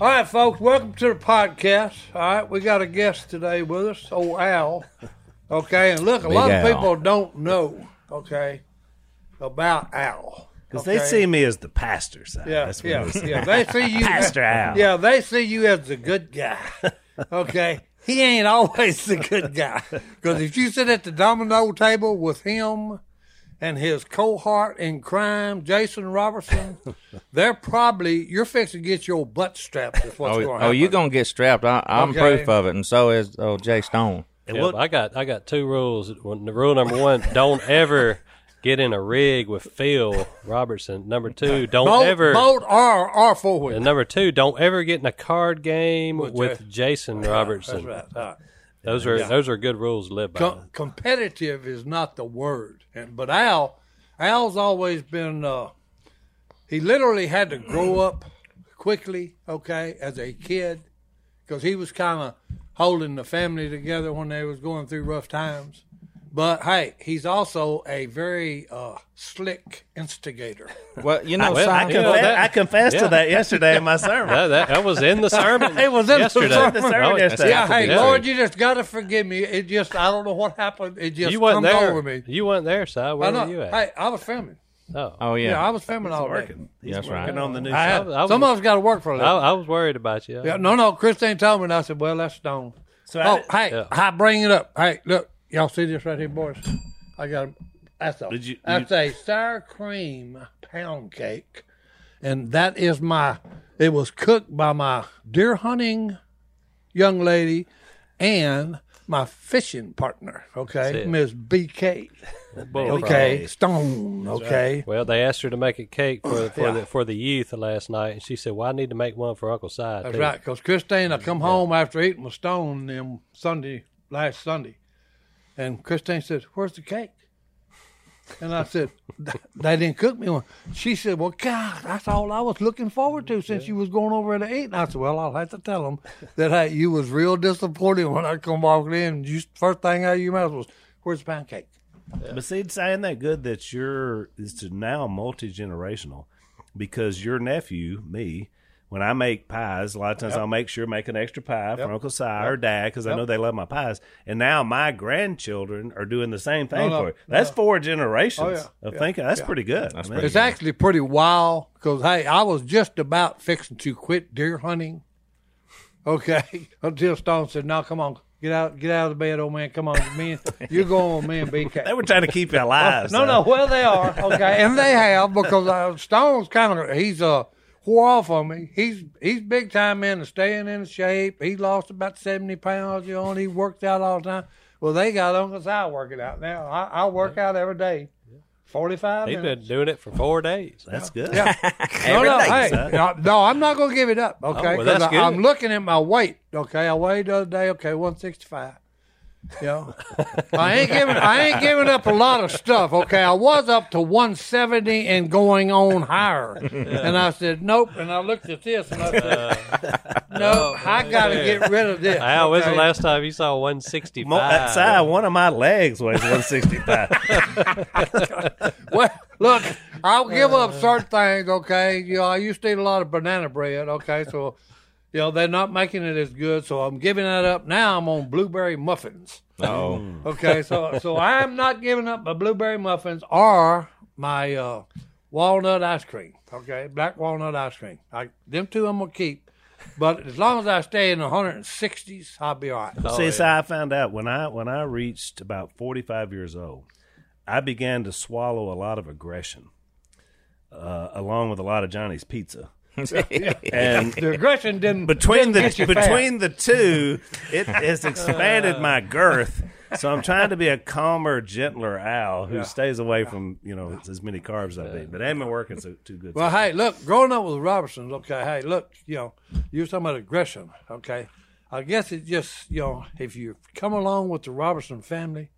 All right, folks, welcome to the podcast. All right, we got a guest today with us, old Al. Okay, and look, a Big lot Al. of people don't know, okay, about Al. Because okay? they see me as the pastor side. Yeah, That's what yeah, they see. yeah. They see you, Pastor Al. Yeah, they see you as the good guy. Okay, he ain't always the good guy because if you sit at the domino table with him and his cohort in crime, Jason Robertson, they're probably you're fixing to get your butt strapped. Is what's Oh, going to oh happen. you gonna get strapped? I, I'm Okay. proof of it, and so is oh Jay Stone. And Yeah, what- I got I got two rules. One- Rule number one: don't ever get in a rig with Phil Robertson. Number two: don't boat, ever. boat or or forward. And number two: don't ever get in a card game with, Jason Robertson. That's right. All right. Those are those are good rules to live by. Com- competitive is not the word, and but Al, Al's always been. Uh, he literally had to grow up quickly, okay, as a kid, because he was kind of holding the family together when they was going through rough times. But hey, he's also a very uh, slick instigator. Well, you know, Well, I, son, you know, that- I confessed yeah. to that yesterday in my sermon. that, that, that was in the sermon. It was in the yesterday. sermon. The sermon Oh, yesterday. Yeah, hey, yeah. Lord, you just gotta forgive me. It just I don't know what happened. It just you wasn't there. over me. You wasn't there, Si. Where were you at? Hey, I was filming. oh, oh Yeah, yeah, I was filming all day. working. He's That's working right. on the new I show. had, I was- some of us got to work for a I, living. I was worried about you. Yeah, no, no. Christine told me, and I said, "Well, that's Stone." So Oh, I, hey, Yeah. I bring it up. Hey, look, y'all see this right here, boys? I got that's a Did you- that's a sour cream pound cake, and that is my. It was cooked by my deer hunting young lady and my fishing partner. Okay, it. Miss BK. Bull Okay, frog. Stone. Okay. Well, they asked her to make a cake for for Yeah. the for the youth last night, and she said, "Well, I need to make one for Uncle Si." That's too." right, because Christine, I come home after eating with Stone them Sunday, last Sunday, and Christine says, "Where's the cake?" And I said, "They didn't cook me one." She said, "Well, God, that's all I was looking forward to since you was going over there to eat." And I said, "Well, I'll have to tell them that hey, you was real disappointed when I come walking in. You first thing out of your mouth was, "Where's the pound cake?" But see, it's saying that good that you're is to now multi generational because your nephew, me, when I make pies, a lot of times I'll make sure make an extra pie for Uncle Si or Dad because I know they love my pies. And now my grandchildren are doing the same thing No, no, for you. That's four generations Oh, yeah. of Yeah. thinking. That's pretty good. I mean, It's actually pretty wild because hey, I was just about fixing to quit deer hunting. Okay, until Stone said, "No, come on, get out, get out of the bed, old man. Come on, me, and- you're going with me and BK." they were trying to keep you alive. no, so. no, well they are okay, and they have because uh, Stone's kind of he's uh wore off on me. He's he's big time into staying in shape. He lost about seventy pounds, you know, and he worked out all the time. Well, they got Uncle Si working out now. I, I work out every day, forty five He's minutes. been doing it for four days. That's good. Yeah. no, no, day, hey, no, no, I'm not going to give it up, oh, okay? Oh, well, 'Cause that's I. I'm looking at my weight, okay? I weighed the other day, okay, 165. You know, I ain't giving, I ain't giving up a lot of stuff, okay? I was up to 170 and going on higher, and I said nope. And I looked at this, and I said, uh, nope, oh, I got to get rid of this. Al, when's the okay? last time you saw 165? Mo- that side, one of my legs weighs 165. Well, look, I'll give up certain things, okay? You know, I used to eat a lot of banana bread, okay? So, you know, they're not making it as good, so I'm giving that up. Now I'm on blueberry muffins. oh, Okay, so so I'm not giving up my blueberry muffins or my uh, walnut ice cream. Okay, black walnut ice cream. I, them two I'm gonna keep, but as long as I stay in the 160s, I'll be all right. See, so I found out when I when I reached about forty five years old, I began to swallow a lot of aggression, uh, along with a lot of Johnny's pizza. And The aggression didn't between the didn't get you fat. between the two, it has expanded my girth. So I'm trying to be a calmer, gentler Al who stays away from you know as many carbs as I eat. But it ain't been working so too good. Well, so hey, look, growing up with the Robertsons, okay, hey, look, you know, you were talking about aggression, okay. I guess it just, you know, if you come along with the Robertson family,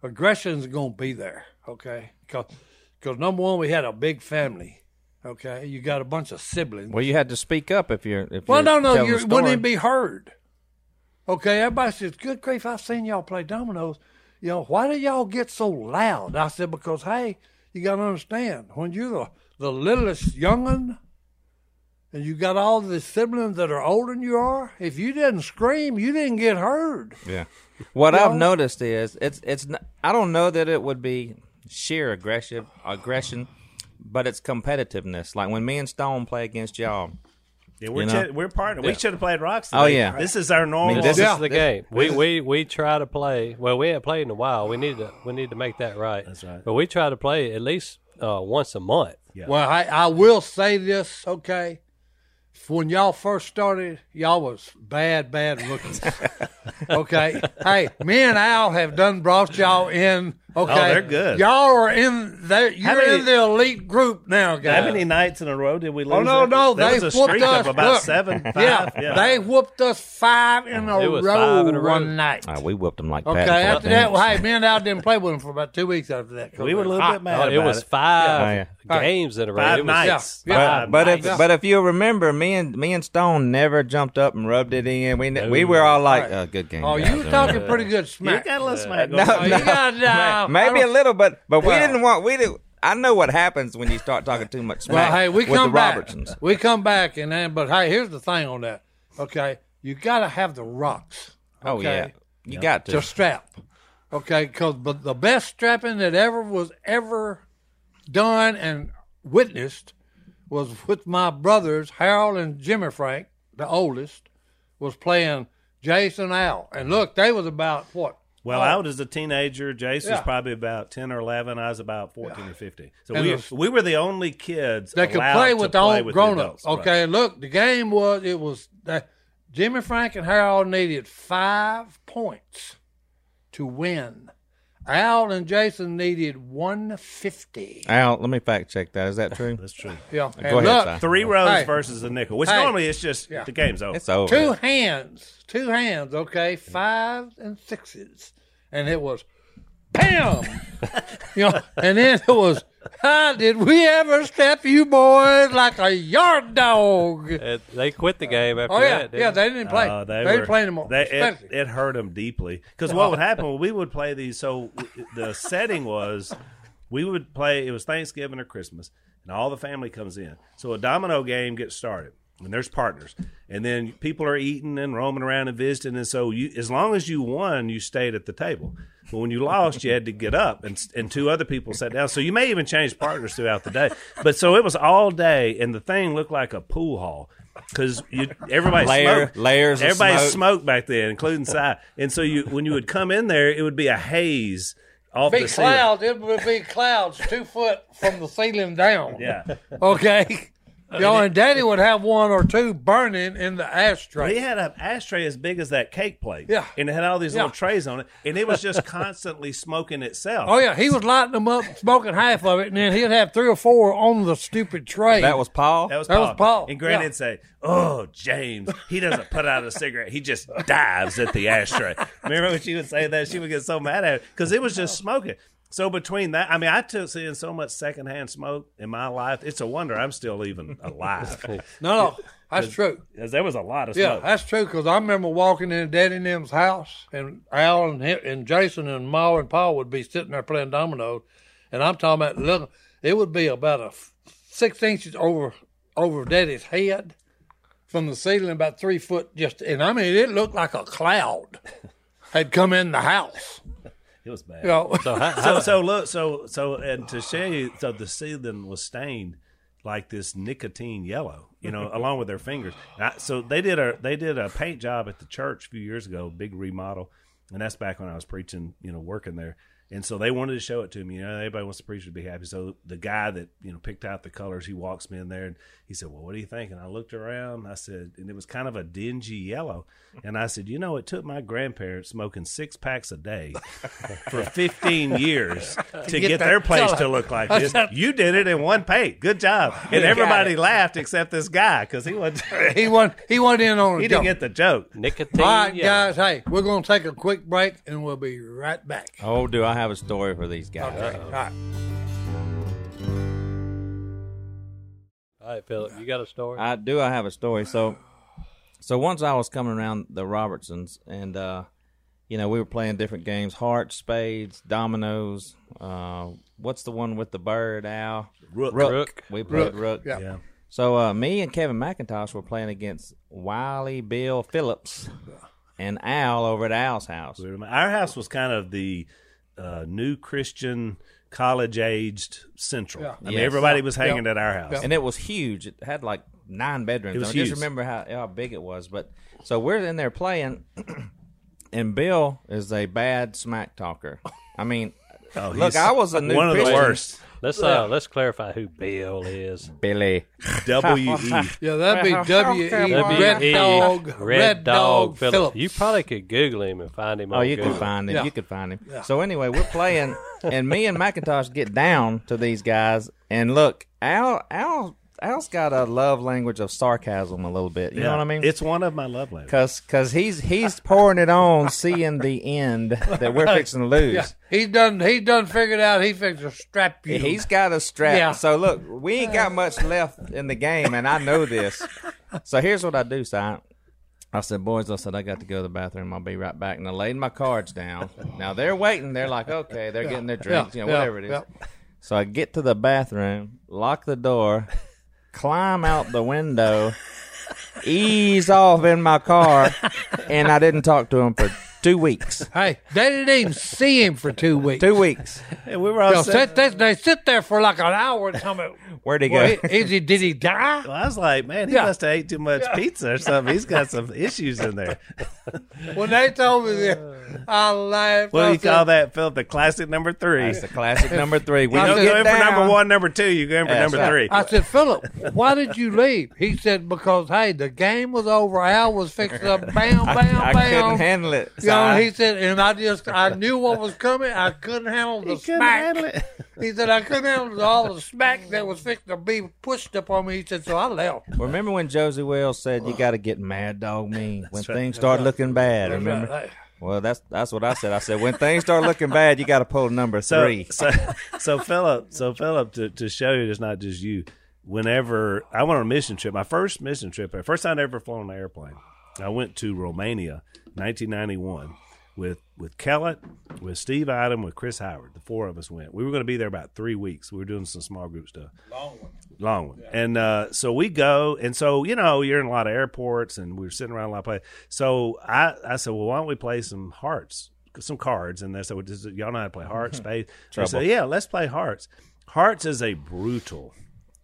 aggression's going to be there, okay? Because, number one, we had a big family, okay? You got a bunch of siblings. well, you had to speak up if you're. If Well, you're no, no, you wouldn't even be heard. Okay, everybody says, "Good grief, I've seen y'all play dominoes." you know, why do y'all get so loud? I said, because hey, you got to understand when you're the the littlest young'un, and you got all the siblings that are older than you are. If you didn't scream, you didn't get heard. Yeah. What You I've know? noticed is it's it's n- I don't know that it would be sheer aggressive aggression, but it's competitiveness. Like when me and Stone play against y'all. Yeah, we're You know? ch- we're partners. We should have played rocks. Oh, yeah. this is our normal. this This Yeah. is the game. We, we we try to play. Well, we haven't played in a while. We need to we need to make that right. That's right. But we try to play at least uh, once a month. Yeah. Well, I, I will say this, okay. When y'all first started, y'all was bad, bad rookies. okay. Hey, me and Al have done brought y'all in. Okay. Oh, they're good. Y'all are in there. You're many- in the elite group now, guys. How many nights in a row did we lose? Oh no, that? no, there they was a whooped streak us. of about Look, seven. Five. yeah, yeah. they whooped us five in a It was row five in a row. one night. Uh, we whooped them like Okay, after that, well, hey, me and Al didn't play with them for about two weeks after that. we were a little Hot. bit mad. Oh, it about was five Oh, yeah. games in a row. Five It was- nights. Yeah, yeah. Five But if nights. but if you remember, me and me and Stone never jumped up and rubbed it in. We ne- we were all like, Right. uh, "Good game." Oh, guys." you were talking pretty good smack. you got a little smack. No, going Oh, on. you got uh, Maybe a little, but but we didn't want we did. I know what happens when you start talking too much smack. Well, hey, we with come the back. Robertsons. We come back, and then, but hey, here's the thing on that. Okay, you got to have the rocks. Oh yeah, okay, you got to. to strap. Okay, because but the best strapping that ever was ever done and witnessed was with my brothers Harold and Jimmy Frank, the oldest, was playing Jason Al, and look, they was about what Well, oh. I was a teenager. Jase Yeah. was probably about ten or eleven. I was about fourteen or fifteen. So And we those- we were the only kids that could play with the old grown ups. Okay, look, the game was it was that Jimmy Frank and Harold needed five points to win. Al and Jason needed one fifty. Al, let me fact check that. Is that true? That's true. Yeah, and Go ahead, look, Si. Three rows Hey. versus a nickel, which Hey. normally it's just Yeah. the game's over. It's over. two hands, two hands. Okay, fives and sixes, and it was, bam, you know, and then it was. How did we ever step you boys like a yard dog? Uh, they quit the game after Oh yeah, that. yeah. they? They didn't play. Uh, they were were playing them all. They, it, it hurt them deeply because what would happen? We would play these. So the setting was we would play. It was Thanksgiving or Christmas, and all the family comes in. So a domino game gets started, and there's partners, and then people are eating and roaming around and visiting. And so you, as long as you won, you stayed at the table. But when you lost, you had to get up, and and two other people sat down. So you may even change partners throughout the day. But so it was all day, and the thing looked like a pool hall because you everybody Layer- smoked. layers of Everybody smoke. smoked back then, including Si. And so you when you would come in there, it would be a haze off Big the ceiling. clouds. It would be clouds two foot from the ceiling down. Yeah, Okay. You know, and Daddy would have one or two burning in the ashtray. he had an ashtray as big as that cake plate. Yeah. and it had all these little trays on it, and it was just constantly smoking itself. Oh yeah, he was lighting them up, smoking half of it, and then he'd have three or four on the stupid tray. That was Paul. That was That Paul. was Paul, And Granny yeah. would say, "Oh, James, he doesn't put out a cigarette. He just dives at the ashtray." Remember when she would say that? She would get so mad at it because it was just smoking. So between that, I mean, I took in so much secondhand smoke in my life. It's a wonder I'm still even alive no, no, that's true. because there was a lot of smoke. Yeah, smoke. that's true. Because I remember walking in Daddy and them's house, and Al and, him, and Jason and Ma and Paul would be sitting there playing dominoes, and I'm talking about look, it would be about a f- six inches over over Daddy's head from the ceiling, about three foot. Just and I mean, it looked like a cloud had come in the house. It was bad. So how, so so look so so and to show you so the ceiling was stained like this nicotine yellow you know along with their fingers. I- so they did a they did a paint job at the church a few years ago big remodel and that's back when i was preaching you know working there and so they wanted to show it to me you know everybody wants the preacher to be happy so the guy that you know picked out the colors he walks me in there and he said well what do you think and i looked around and i said and it was kind of a dingy yellow and i said you know it took my grandparents smoking six packs a day for 15 years to get, get their place color. to look like this. You did it in one paint. Good job. And everybody laughed except this guy because he wasn't. he went he went in on a he joke. didn't get the joke. nicotine? All right, yeah. guys. Hey, we're going to take a quick break, and we'll be right back. oh, do I have a story for these guys? Okay. All right. All right, Philip, you got a story? I do. I have a story. So, so once I was coming around the Robertsons, and uh, you know, we were playing different games: hearts, spades, dominoes. Uh, what's the one with the bird? Al Rook. Rook. We played Rook, rook. yeah. Yeah. So uh, me and Kevin McIntosh were playing against Wiley Bill Phillips and Al over at Al's house. Our house was kind of the uh, new Christian college aged central. Yeah. I mean, Yes. everybody was hanging Yeah. at our house. and it was huge. It had like nine bedrooms. It was I just remember how, how big it was. But so we're in there playing, and Bill is a bad smack talker. I mean, Oh, look, I was a new one of the worst. Let's uh, let's clarify who Bill is. Billy. W E. Yeah, that'd be W E Red W.E. Dog Red Dog Phillips. Phillips. You probably could Google him and find him. Oh, on you Google. could find him. Yeah. You could find him. So anyway, we're playing, and me and McIntosh get down to these guys, and look, Al, Al, Al's got a love language of sarcasm a little bit. You know what I mean? It's one of my love languages. Cause, cause he's he's pouring it on, seeing the end that we're fixing to lose. Yeah, he done. He done figured out. He fixed to strap you. He's got a strap. Yeah. So look, we ain't got much left in the game, and I know this. So here's what I do, Si. I said, boys, I said I got to go to the bathroom. I'll be right back. And I laid my cards down. Now they're waiting. They're like, okay, they're getting their drinks, you know, yeah, whatever it is. yeah. So I get to the bathroom, lock the door, climb out the window, ease off in my car, and I didn't talk to him for two weeks. Hey, they didn't even see him for two weeks. Two weeks. And we were all They'll sitting- sit, they, they sit there for like an hour and tell me, Where'd he go? well, he- is he, did he die? Well, I was like, man, he Yeah. must have ate too much pizza or something. He's got some issues in there. When they told me this, I laughed. What I do you said, call that, Phil? The classic number three. That's the classic number three. We I You don't don't said- go get in for number one, number two. You go in for That's number right. three. I said, Philip, why did you leave? He said, because, hey, the game was over. Al was fixing up. bam, bam, I, I bam. couldn't handle it. You know, Si. he said, and I just, I knew what was coming. I couldn't handle the He smack. handle it. He said, I couldn't handle all the smack that was fixing to be pushed upon me. He said, so I left. Remember when Josey Wales said you got to get mad dog mean when things start looking bad? Remember? Hey, Well, that's that's what I said. I said when things start looking bad, you got to pull number three. so, so Philip, so Philip, to, to show you it's not just you. Whenever I went on a mission trip, my first mission trip, the first time I ever flown an airplane, I went to Romania, 1991, with with Kellett, with Steve Adam, with Chris Howard. The four of us went. We were going to be there about three weeks. We were doing some small group stuff. long one. Long one. Yeah. And uh, so we go, and so you know you're in a lot of airports, and we were sitting around a lot of places. So I, I said, well, why don't we play some hearts, some cards? And they said, well, does, y'all know how to play hearts, spades? I said, yeah, let's play hearts. Hearts is a brutal.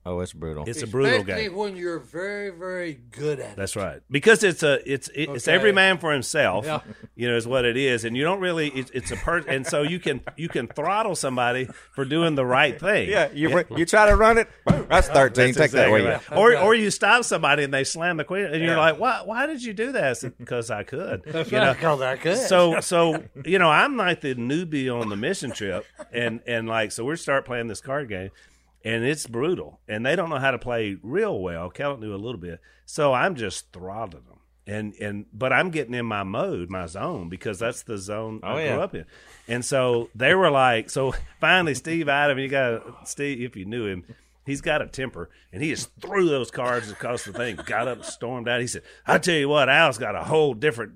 Oh, it's brutal. It's a brutal Especially game. when you're very, very good at it. That's right, because it's a it's it, it's Okay. every man for himself. Yeah. You know, is what it is, and you don't really. It, it's a person, and so you can you can throttle somebody for doing the right thing. yeah, you you try to run it. That's thirteen. That's Take that exactly away. right. Or or you stop somebody and they slam the queen, and you're Yeah. like, why Why did you do that? Because I could. That's you right, know? 'cause I could. So so you know, I'm like the newbie on the mission trip, and and like so we start playing this card game, and it's brutal, and they don't know how to play real well. Kellett knew a little bit, so I'm just throttling them. And and but I'm getting in my mode, my zone, because that's the zone Oh, I yeah. grew up in. And so they were like, so finally, Steve Adam, you got Steve, if you knew him, he's got a temper, and he just threw those cards across the thing, got up, stormed out. He said, "I tell you what, Al's got a whole different."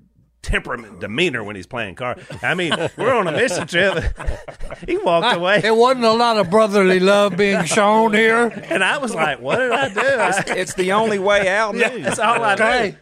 Temperament, demeanor when he's playing cards. I mean, we're on a mission trip. he walked away, It wasn't a lot of brotherly love being shown here. and I was like, "What did I do?" I, It's the only way out. knew. that's all I Okay. knew.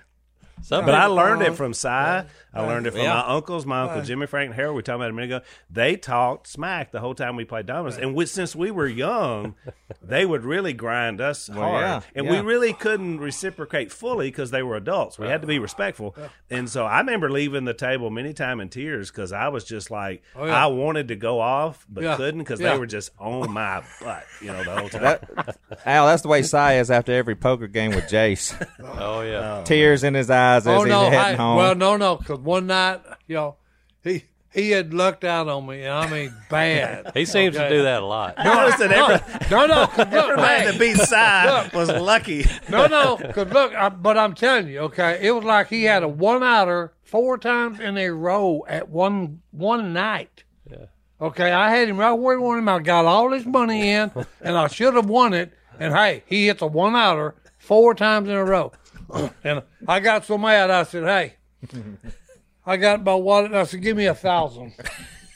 Some But I people- learned it from Si. I learned it from Yeah. my uncles, my uncle Jimmy Frank and Harold. We were talking about it a minute ago. They talked smack the whole time we played dominoes, and we, since we were young, they would really grind us hard, yeah, and yeah. we really couldn't reciprocate fully because they were adults. We had to be respectful, and so I remember leaving the table many times in tears because I was just like Oh, yeah. I wanted to go off but Yeah. couldn't because Yeah. they were just on my butt, you know, the whole time. That, Al, that's the way Si is after every poker game with Jase. Oh yeah. Oh, tears in his eyes as Oh he's no! heading I, home. well, no, no. Because one night, you know, he he had lucked out on me, and I mean bad. He seems to do that a lot. No, noticed that No, every, no, no. 'cause look, everybody hey, that beat Si was lucky. no, no. Because look, I, but I'm telling you, okay, it was like he had a one outer four times in a row at one one night. Yeah. Okay, I had him right where he wanted him. I got all his money in, and I should have won it. And hey, he hits a one outer four times in a row. And I got so mad, I said, "Hey, I got my wallet and I said, give me a thousand.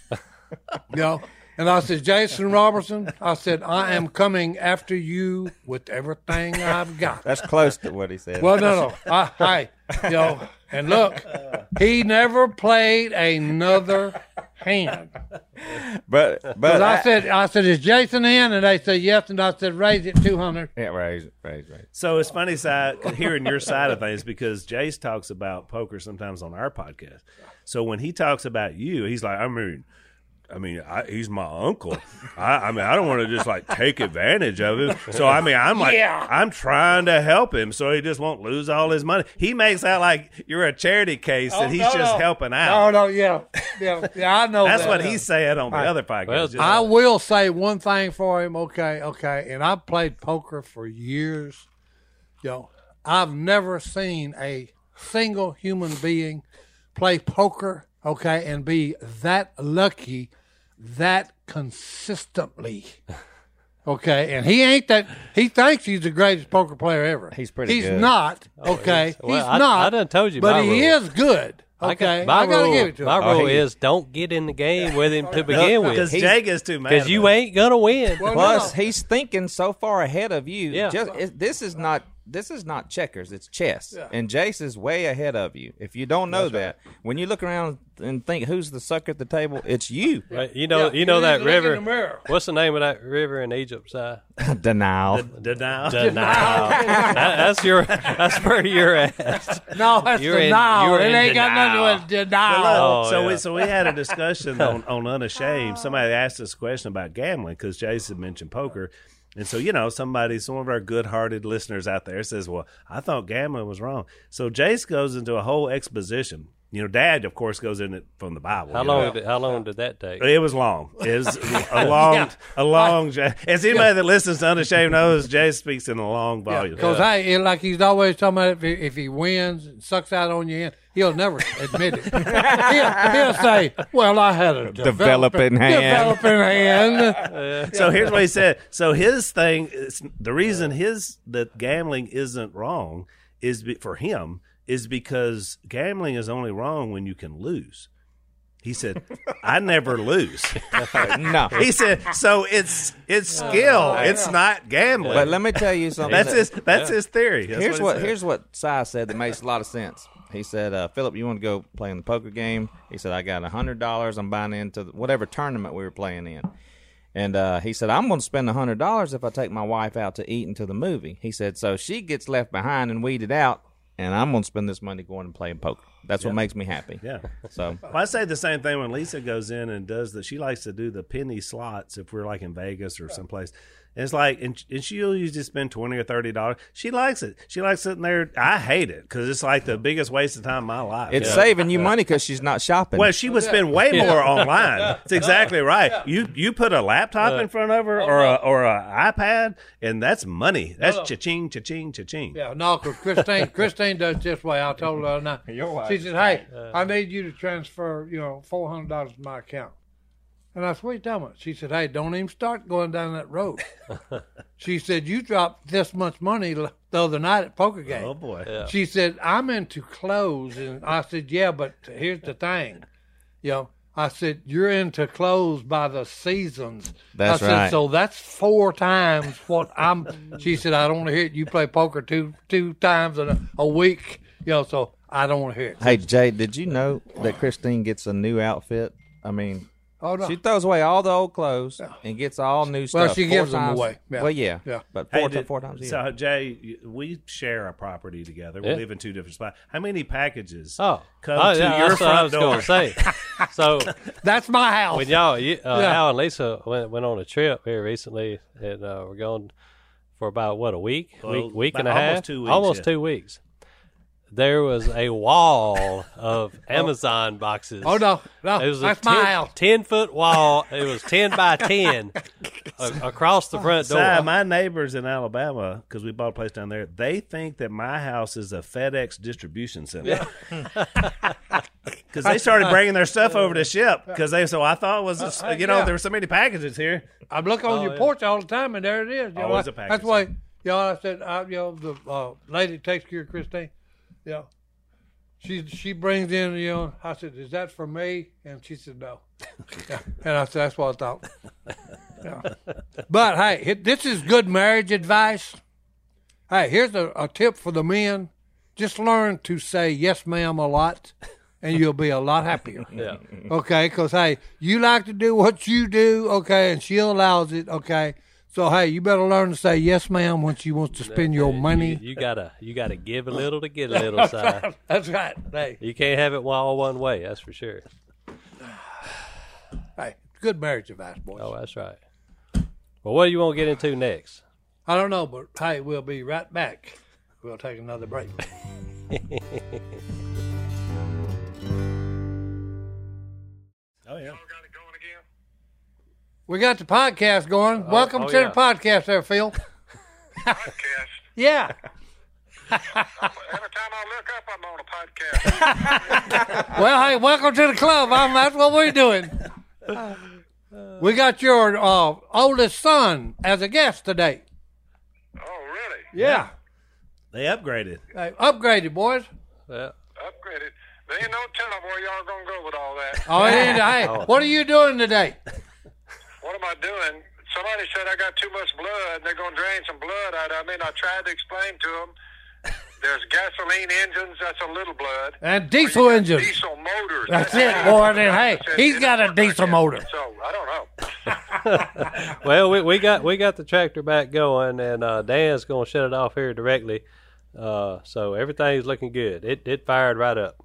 you know, and I said, Jason Robertson, I said, I am coming after you with everything I've got. That's close to what he said. Well, no, no. I, I, you know, and look, he never played another hand. but but But I said, I said, is Jason in? And they said yes. And I said, raise it two hundred. yeah, raise, it, raise, raise. So it's funny side hearing your side of things because Jase talks about poker sometimes on our podcast. So when he talks about you, he's like, I mean, I mean, I, he's my uncle. I, I mean, I don't want to just like take advantage of him. So I mean, I'm like, Yeah. I'm trying to help him so he just won't lose all his money. He makes out like you're a charity case oh, and he's just helping out. Oh no, yeah, yeah, yeah. I know. That's that. what he's saying on the other podcast. Well, Just- I will say one thing for him. Okay, okay. And I've played poker for years. Yo, know, I've never seen a single human being play poker. Okay, and be that lucky, that consistently. Okay, and he ain't that. He thinks he's the greatest poker player ever. He's pretty He's good. not. Oh, okay, he's- well, he's I- not. I done told you but my he rule. is good. I Okay, got, my I gotta rule, give it to my him. Oh, rule he- is don't get in the game with him to begin with. because Jake is too mad. Because you ain't gonna win. Well, Plus, no. he's thinking so far ahead of you. Yeah. Just it, this is not this is not checkers. It's chess, Yeah. and Jase is way ahead of you. If you don't know that, when you look around and think who's the sucker at the table, it's you. Right, You know, Yeah, you know you that need to look in river. the. What's the name of that river in Egypt? Si? Denial. Denial. Denial. That- that's your. That's where you're at. No, that's You're in- denial. you're it in ain't got nothing to do with denial. Well, oh, so yeah. we so we had a discussion on, on unashamed. Somebody asked us a question about gambling because Jason mentioned poker, and so you know somebody, some of our good-hearted listeners out there says, "Well, I thought gambling was wrong." So Jase goes into a whole exposition. You know, Dad, of course, goes in it from the Bible. How long? know. Did, how long did that take? It was long. It was a long, a long. As anybody that listens to Unashamed knows, Jay speaks in a long volume. Because hey, it- like he's always talking about, if he, if he wins and sucks out on you, he'll never admit it. he'll, he'll say, "Well, I had a Developing hand." developing hand." So here's what he said. So his thing is the reason his that gambling isn't wrong is be, for him is because gambling is only wrong when you can lose. He said, "I never lose." no. He said, "So it's it's skill. It's not gambling." But let me tell you something. that's his that's his theory. That's here's he what said. here's what Si said that makes a lot of sense. He said, uh, "Philip, you want to go play in the poker game?" He said, "I got a hundred dollars. I'm buying into the- whatever tournament we were playing in." And uh, he said, "I'm going to spend a hundred dollars if I take my wife out to eat and to the movie." He said, "So she gets left behind and weeded out, and I'm going to spend this money going and playing poker. That's what makes me happy." Yeah. So Well, I say the same thing when Lisa goes in and does the. She likes to do the penny slots if we're like in Vegas or someplace. And it's like, and, and she'll usually spend twenty or thirty dollars. She likes it. She likes sitting there. I hate it because it's like the biggest waste of time in my life. it's Yeah. saving you money because she's not shopping. Well, she would spend way more online. That's exactly right. You you put a laptop in front of her oh, or a or a iPad, and that's money. That's cha-ching, cha-ching, cha-ching. Yeah, no, because Christine, Christine does this way. I told her the other night. She said, "Hey, I need you to transfer, you know, four hundred dollars to my account." And I said, "What are you talking about?" She said, "Hey, don't even start going down that road." she said, "You dropped this much money the other night at poker game." Oh boy. She said, "I'm into clothes," and I said, "Yeah, but here's the thing, you know." I said, "You're into clothes by the seasons." That's I said, right. So that's four times what I'm. She said, "I don't want to hear it. You play poker two two times in a, a week, you know." So I don't want to hear it. hey Jay, did you know that Christine gets a new outfit? I mean, Oh no. She throws away all the old clothes and gets all new stuff. Well, she four gives them away. Yeah. Well, yeah, Yeah. but Hey, four, did- four times a year. So Jay, we share a property together. We Yeah. live in two different spots. How many packages Oh, come oh, to yeah, your that's what I front was door? going to say. So That's my house. when y'all, you, uh, Yeah. Al and Lisa went went on a trip here recently, and uh, we're going for about what a week, Well, week, week and a half, almost two weeks, almost yeah. two weeks. There was a wall of Amazon boxes. oh no, no, It was that's a ten-foot wall. It was 10 by 10 a- across the front Si, door. my neighbors in Alabama, because we bought a place down there, they think that my house is a FedEx distribution center. Because they started bringing their stuff over to ship. Because they so I thought it was, just, you know, yeah. there were so many packages here. I look on your yeah. porch all the time, and there it is. You know, Always a I- package. That's why, you know, I said, I, you know, the uh, lady takes care of Christine. You know, she she brings in, you know, I said, "Is that for me?" And she said, "No." Yeah. And I said, "That's what I thought." Yeah. But hey, it- this is good marriage advice. Hey, here's a, a tip for the men: just learn to say "yes, ma'am" a lot, and you'll be a lot happier. Yeah. Okay, because hey, you like to do what you do, okay, and she allows it, okay. So hey, you better learn to say yes, ma'am, once you wants to spend your money. You, you gotta you gotta give a little to get a little, Si. That's right. Hey, You can't have it all one way. That's for sure. hey, good marriage advice, boys. Oh, that's right. Well, what do you want to get into next? I don't know, but hey, we'll be right back. We'll take another break. We got the podcast going. Welcome oh, to yeah. the podcast, there, Phil. podcast. Yeah. Every time I look up, I'm on a podcast. Well, hey, welcome to the club. I'm, that's what we're doing. We got your uh, oldest son as a guest today. oh, really? Yeah. They upgraded. Hey, upgraded, boys. Yeah. Upgraded. There ain't no telling where y'all gonna go with all that. Oh, hey, hey, what are you doing today? What am I doing? Somebody said I got too much blood. And they're gonna drain some blood out of me. And I tried to explain to them. There's gasoline engines. That's a little blood. And diesel engines. Diesel motors. That's it, boy. Then, hey, he's got a diesel motor. So I don't know. Well, we, we got we got the tractor back going, and uh, Dan's going to shut it off here directly. Uh, so everything's looking good. It it fired right up.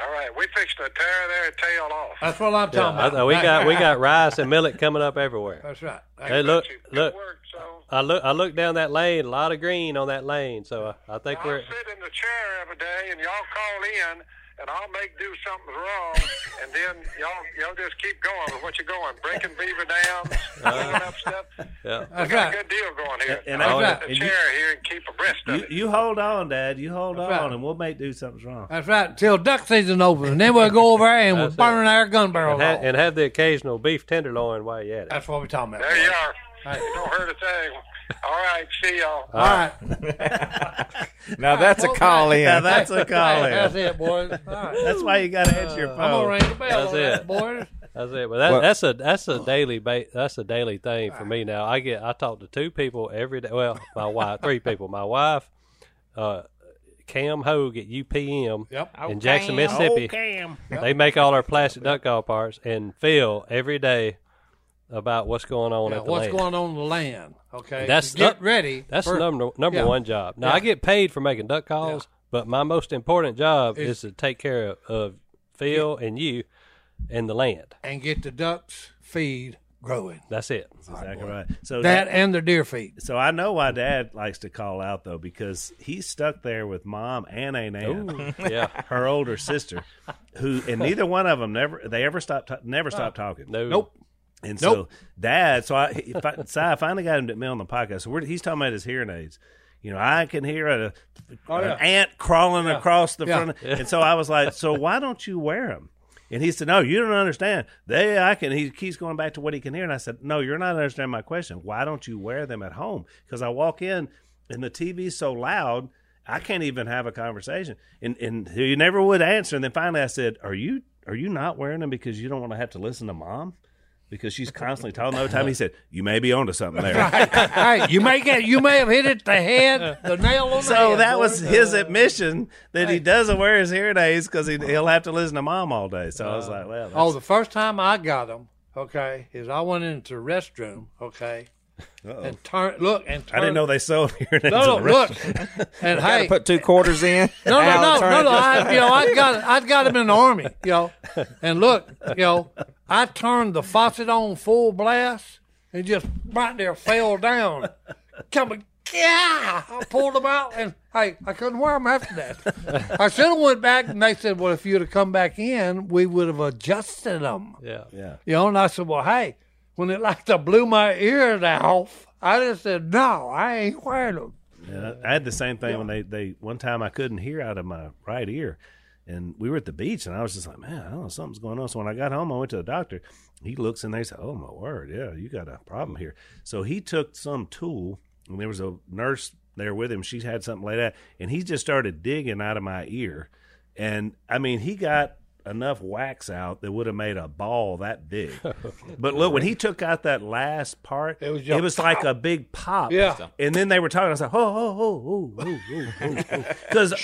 All right, we fixed to tear their tail off. That's what I'm Yeah, talking I- about. we got we got rice and millet coming up everywhere. That's right. Hey, look look. work. So I look I look down that lane. A lot of green on that lane. So I, I think I'll we're sit in the chair every day, and y'all call in, and I'll make do something wrong, and then y'all y'all just keep going with what you're going, breaking beaver dams, uh, blowing up stuff. yeah. We That's got a good deal going here. And- and I'll I- sit in and the you- chair here and keep abreast of You, it. you hold on, Dad. You hold on, right. and we'll make do something's wrong. That's right. Until duck season opens, and then we'll go over there and we'll That's burn our gun barrel And, ha- and have the occasional beef tenderloin while you're at it. That's what we're talking about. there you boys. are. It don't hurt a thing. All right, see y'all. All right. Now that's a call in. Now that's a call Hey, that's it, boys. All right. That's why you got to answer your I'm gonna phone. ring the bell That's on that, it. boys. That's it. But that, Well- that's a that's a daily ba- that's a daily thing for me now. I get I talk to two people every day. Well, my wife, three people. My wife, uh, Cam Hogue at UPM Yep. in Jackson, Mississippi. Cam. They make all our plastic duck call parts, and Phil every day about what's going on Yeah, at the what's land. going on in the land? Okay. That's To get the- ready. That's for- the number number yeah. one job. Now Yeah. I get paid for making duck calls, but my most important job Is- is to take care of, of Phil and you and the land. and get the ducks feed growing. That's it. Exactly right. So That and the deer feed. So I know why Dad likes to call out though, because he's stuck there with Mom and Aunt Ann, Yeah. her older sister, who and neither one of them never they ever stopped never stopped talking. No. Nope. And Nope. so Dad, so I, I, so I finally got him to me on the podcast. So we're, he's talking about his hearing aids. You know, I can hear a, Oh, yeah. an ant crawling across the Yeah. front, and so I was like, "So why don't you wear them?" And he said, "No, you don't understand. They, I can." He keeps going back to what he can hear, and I said, "No, you're not understanding my question. Why don't you wear them at home? Because I walk in, and the TV's so loud, I can't even have a conversation." And and he never would answer. And then finally, I said, "Are you are you not wearing them because you don't want to have to listen to Mom?" Because she's constantly telling all the time. He said, "You may be onto something there." hey, you may get you may have hit it the head, the nail on the head. So that was his admission that he doesn't wear his hearing aids because he, he'll have to listen to mom all day. So I was uh, like, well, Oh, the first time I got them, okay, is I went into the restroom, okay, and turn look and turn. I didn't know they sold hearing aids. No, no, in the look, restaurant. and Gotta hey, put two quarters in. no, no, no, no, no. I, you know, I got, I got him in the army, you know, and look, you know, I turned the faucet on full blast and just right there fell down. Coming, yeah, I pulled them out, and hey, I couldn't wear them after that. I should have went back, and they said, well, if you'd have come back in, we would have adjusted them. Yeah. yeah. You know, and I said, well, hey, when it like to blew my ears off, I just said, no, I ain't wearing them. Yeah, I had the same thing when they, they one time I couldn't hear out of my right ear, and we were at the beach, and I was just like, man, I don't know something's going on. So when I got home, I went to the doctor. He looks and they he said, oh my word, yeah, you got a problem here. So he took some tool, and there was a nurse there with him. She had something like that, and he just started digging out of my ear. and I mean he got enough wax out that would have made a ball that big. but look, when he took out that last part, It was it was like a big pop. Yeah. And then they were talking. I was like, oh, oh, oh, oh, oh, oh, oh, because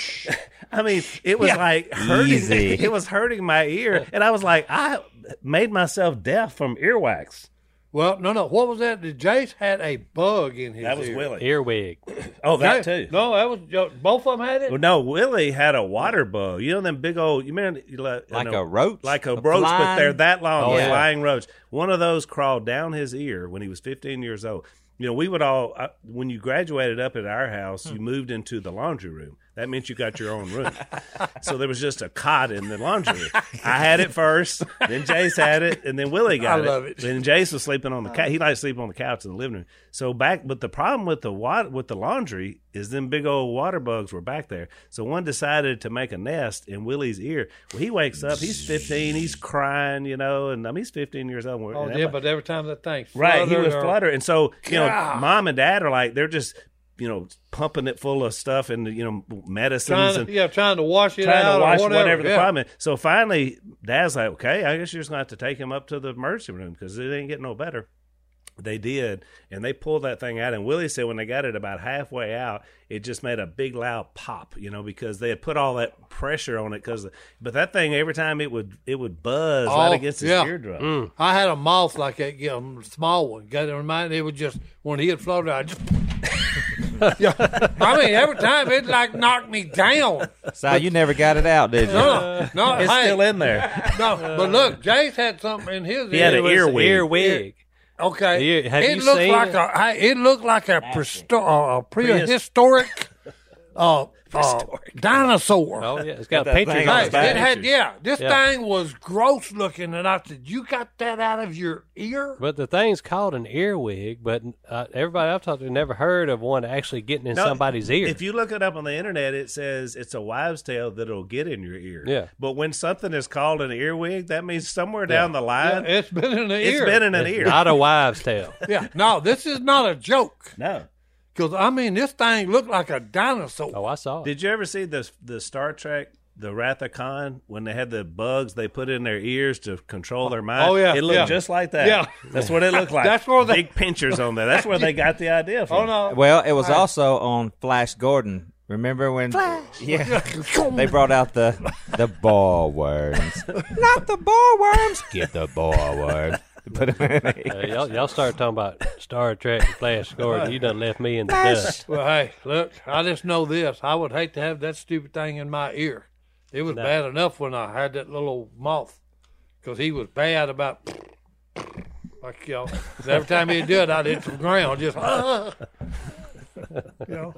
I mean, it was like hurting. Easy. It was hurting my ear, and I was like, I made myself deaf from earwax. Well, no, no. What was that? The Jase had a bug in his That was ear. Willie. Earwig. Oh, that Jay- too. No, that was both of them had it. Well, no, Willie had a water bug. You know them big old. You mean you like, Like know, a roach? like a, A roach, but flying- they're that long. Oh, yeah. flying roach. One of those crawled down his ear when he was 15 years old. You know, we would all uh, when you graduated up at our house, Hmm. you moved into the laundry room. That meant you got your own room. so there was just a cot in the laundry. I had it first, then Jase had it, and then Willie got I love it. Then Jase was sleeping on the couch. He liked to sleep on the couch in the living room. So back, but the problem with the water with the laundry is them big old water bugs were back there. So one decided to make a nest in Willie's ear. Well, he wakes up. He's 15. He's crying, you know, and I mean he's 15 years old. Oh, yeah, but every time that thing right, he was or- fluttering, and so you know, God. mom and dad are like they're just you know pumping it full of stuff and you know medicines trying and to, yeah, trying to wash it trying out to wash whatever, whatever, the yeah. problem is. So finally, Dad's like, "Okay, I guess you're just going to have to take him up to the emergency room because it ain't getting no better." They did, and they pulled that thing out. And Willie said when they got it about halfway out, it just made a big loud pop, you know, because they had put all that pressure on it. Because, but that thing every time it would it would buzz Oh, right against his yeah. eardrum. Mm. I had a moth like that, yeah, a small one. Got it reminded it would just when he had floated, I just. yeah, I mean, every time it like knocked me down. So you never got it out, did you? No, no, It's hey, still in there. no. But look, Jase had something in his. He had ear. an It was earwig. Earwig. Okay, Ear- have it you looked seen like it? a. It looked like a, presto- uh, a prehistoric, uh, uh, dinosaur. Oh yeah, it's got that pictures thing on on Hey, it. the back. it had yeah. This Yeah. thing was gross looking, and I said, "You got that out of your ear?" But the thing's called an earwig. But uh, everybody I've talked to never heard of one actually getting in No, somebody's ear. If you look it up on the internet, it says it's a wives' tale that'll get in your ear. Yeah. But when something is called an earwig, that means somewhere down the Yeah, line, it's been in an ear. It's been in an It's ear. not a wives' tale. yeah, no, this is not a joke. no. Because I mean, this thing looked like a dinosaur. Oh, I saw it. Did you ever see the the Star Trek? The Wrath of Khan, when they had the bugs they put in their ears to control their mind. Oh, yeah, it looked yeah. just like that. Yeah. that's what it looked like. That's where they- big pinchers on there. That's where they got the idea from. Oh no! Well, it was also on Flash Gordon. Remember when? Flash. Yeah, they brought out the the ball worms. Not the ball worms. Get the ball worms. Put 'em in the Uh, y'all, y'all start talking about Star Trek and Flash Gordon. You done left me in the dust. Well, hey, look, I just know this. I would hate to have that stupid thing in my ear. It was bad enough when I had that little moth, because he was bad about. Like you know, every time he'd do it, I'd hit the ground just. you know,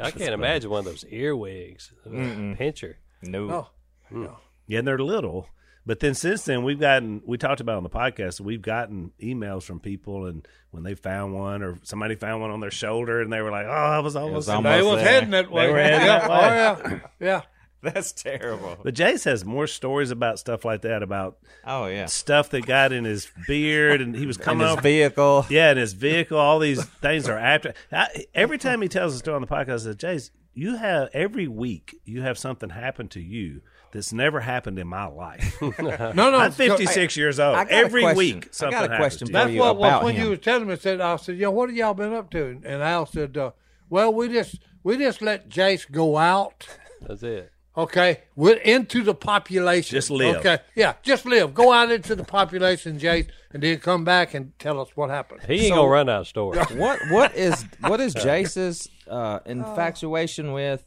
I can't imagine one of those earwigs. Pincher. No. oh, Yeah, and they're little. But then since then, we've gotten, we talked about on the podcast, we've gotten emails from people, and when they found one or somebody found one on their shoulder, and they were like, oh, I was almost. was in almost they was heading that way. were heading yeah, that oh yeah, yeah. That's terrible. But Jase has more stories about stuff like that, about Oh yeah. stuff that got in his beard, and he was In coming his up. vehicle. Yeah, in his vehicle, all these things are after. I, every time he tells a story on the podcast, I said, Jase, you have every week you have something happen to you that's never happened in my life. No, no. I'm 56 years old. I got a Every question. week something I got a question to for you. That's you what was about when him. you was telling me. I said, I said, yeah, what have y'all been up to? And Al said, uh, well, we just we just let Jase go out. That's it. Okay, we're into the population. Just live. Okay, yeah, just live. Go out into the population, Jase, and then come back and tell us what happened. He ain't gonna run out of stories. What what is what is Jase's uh, infatuation with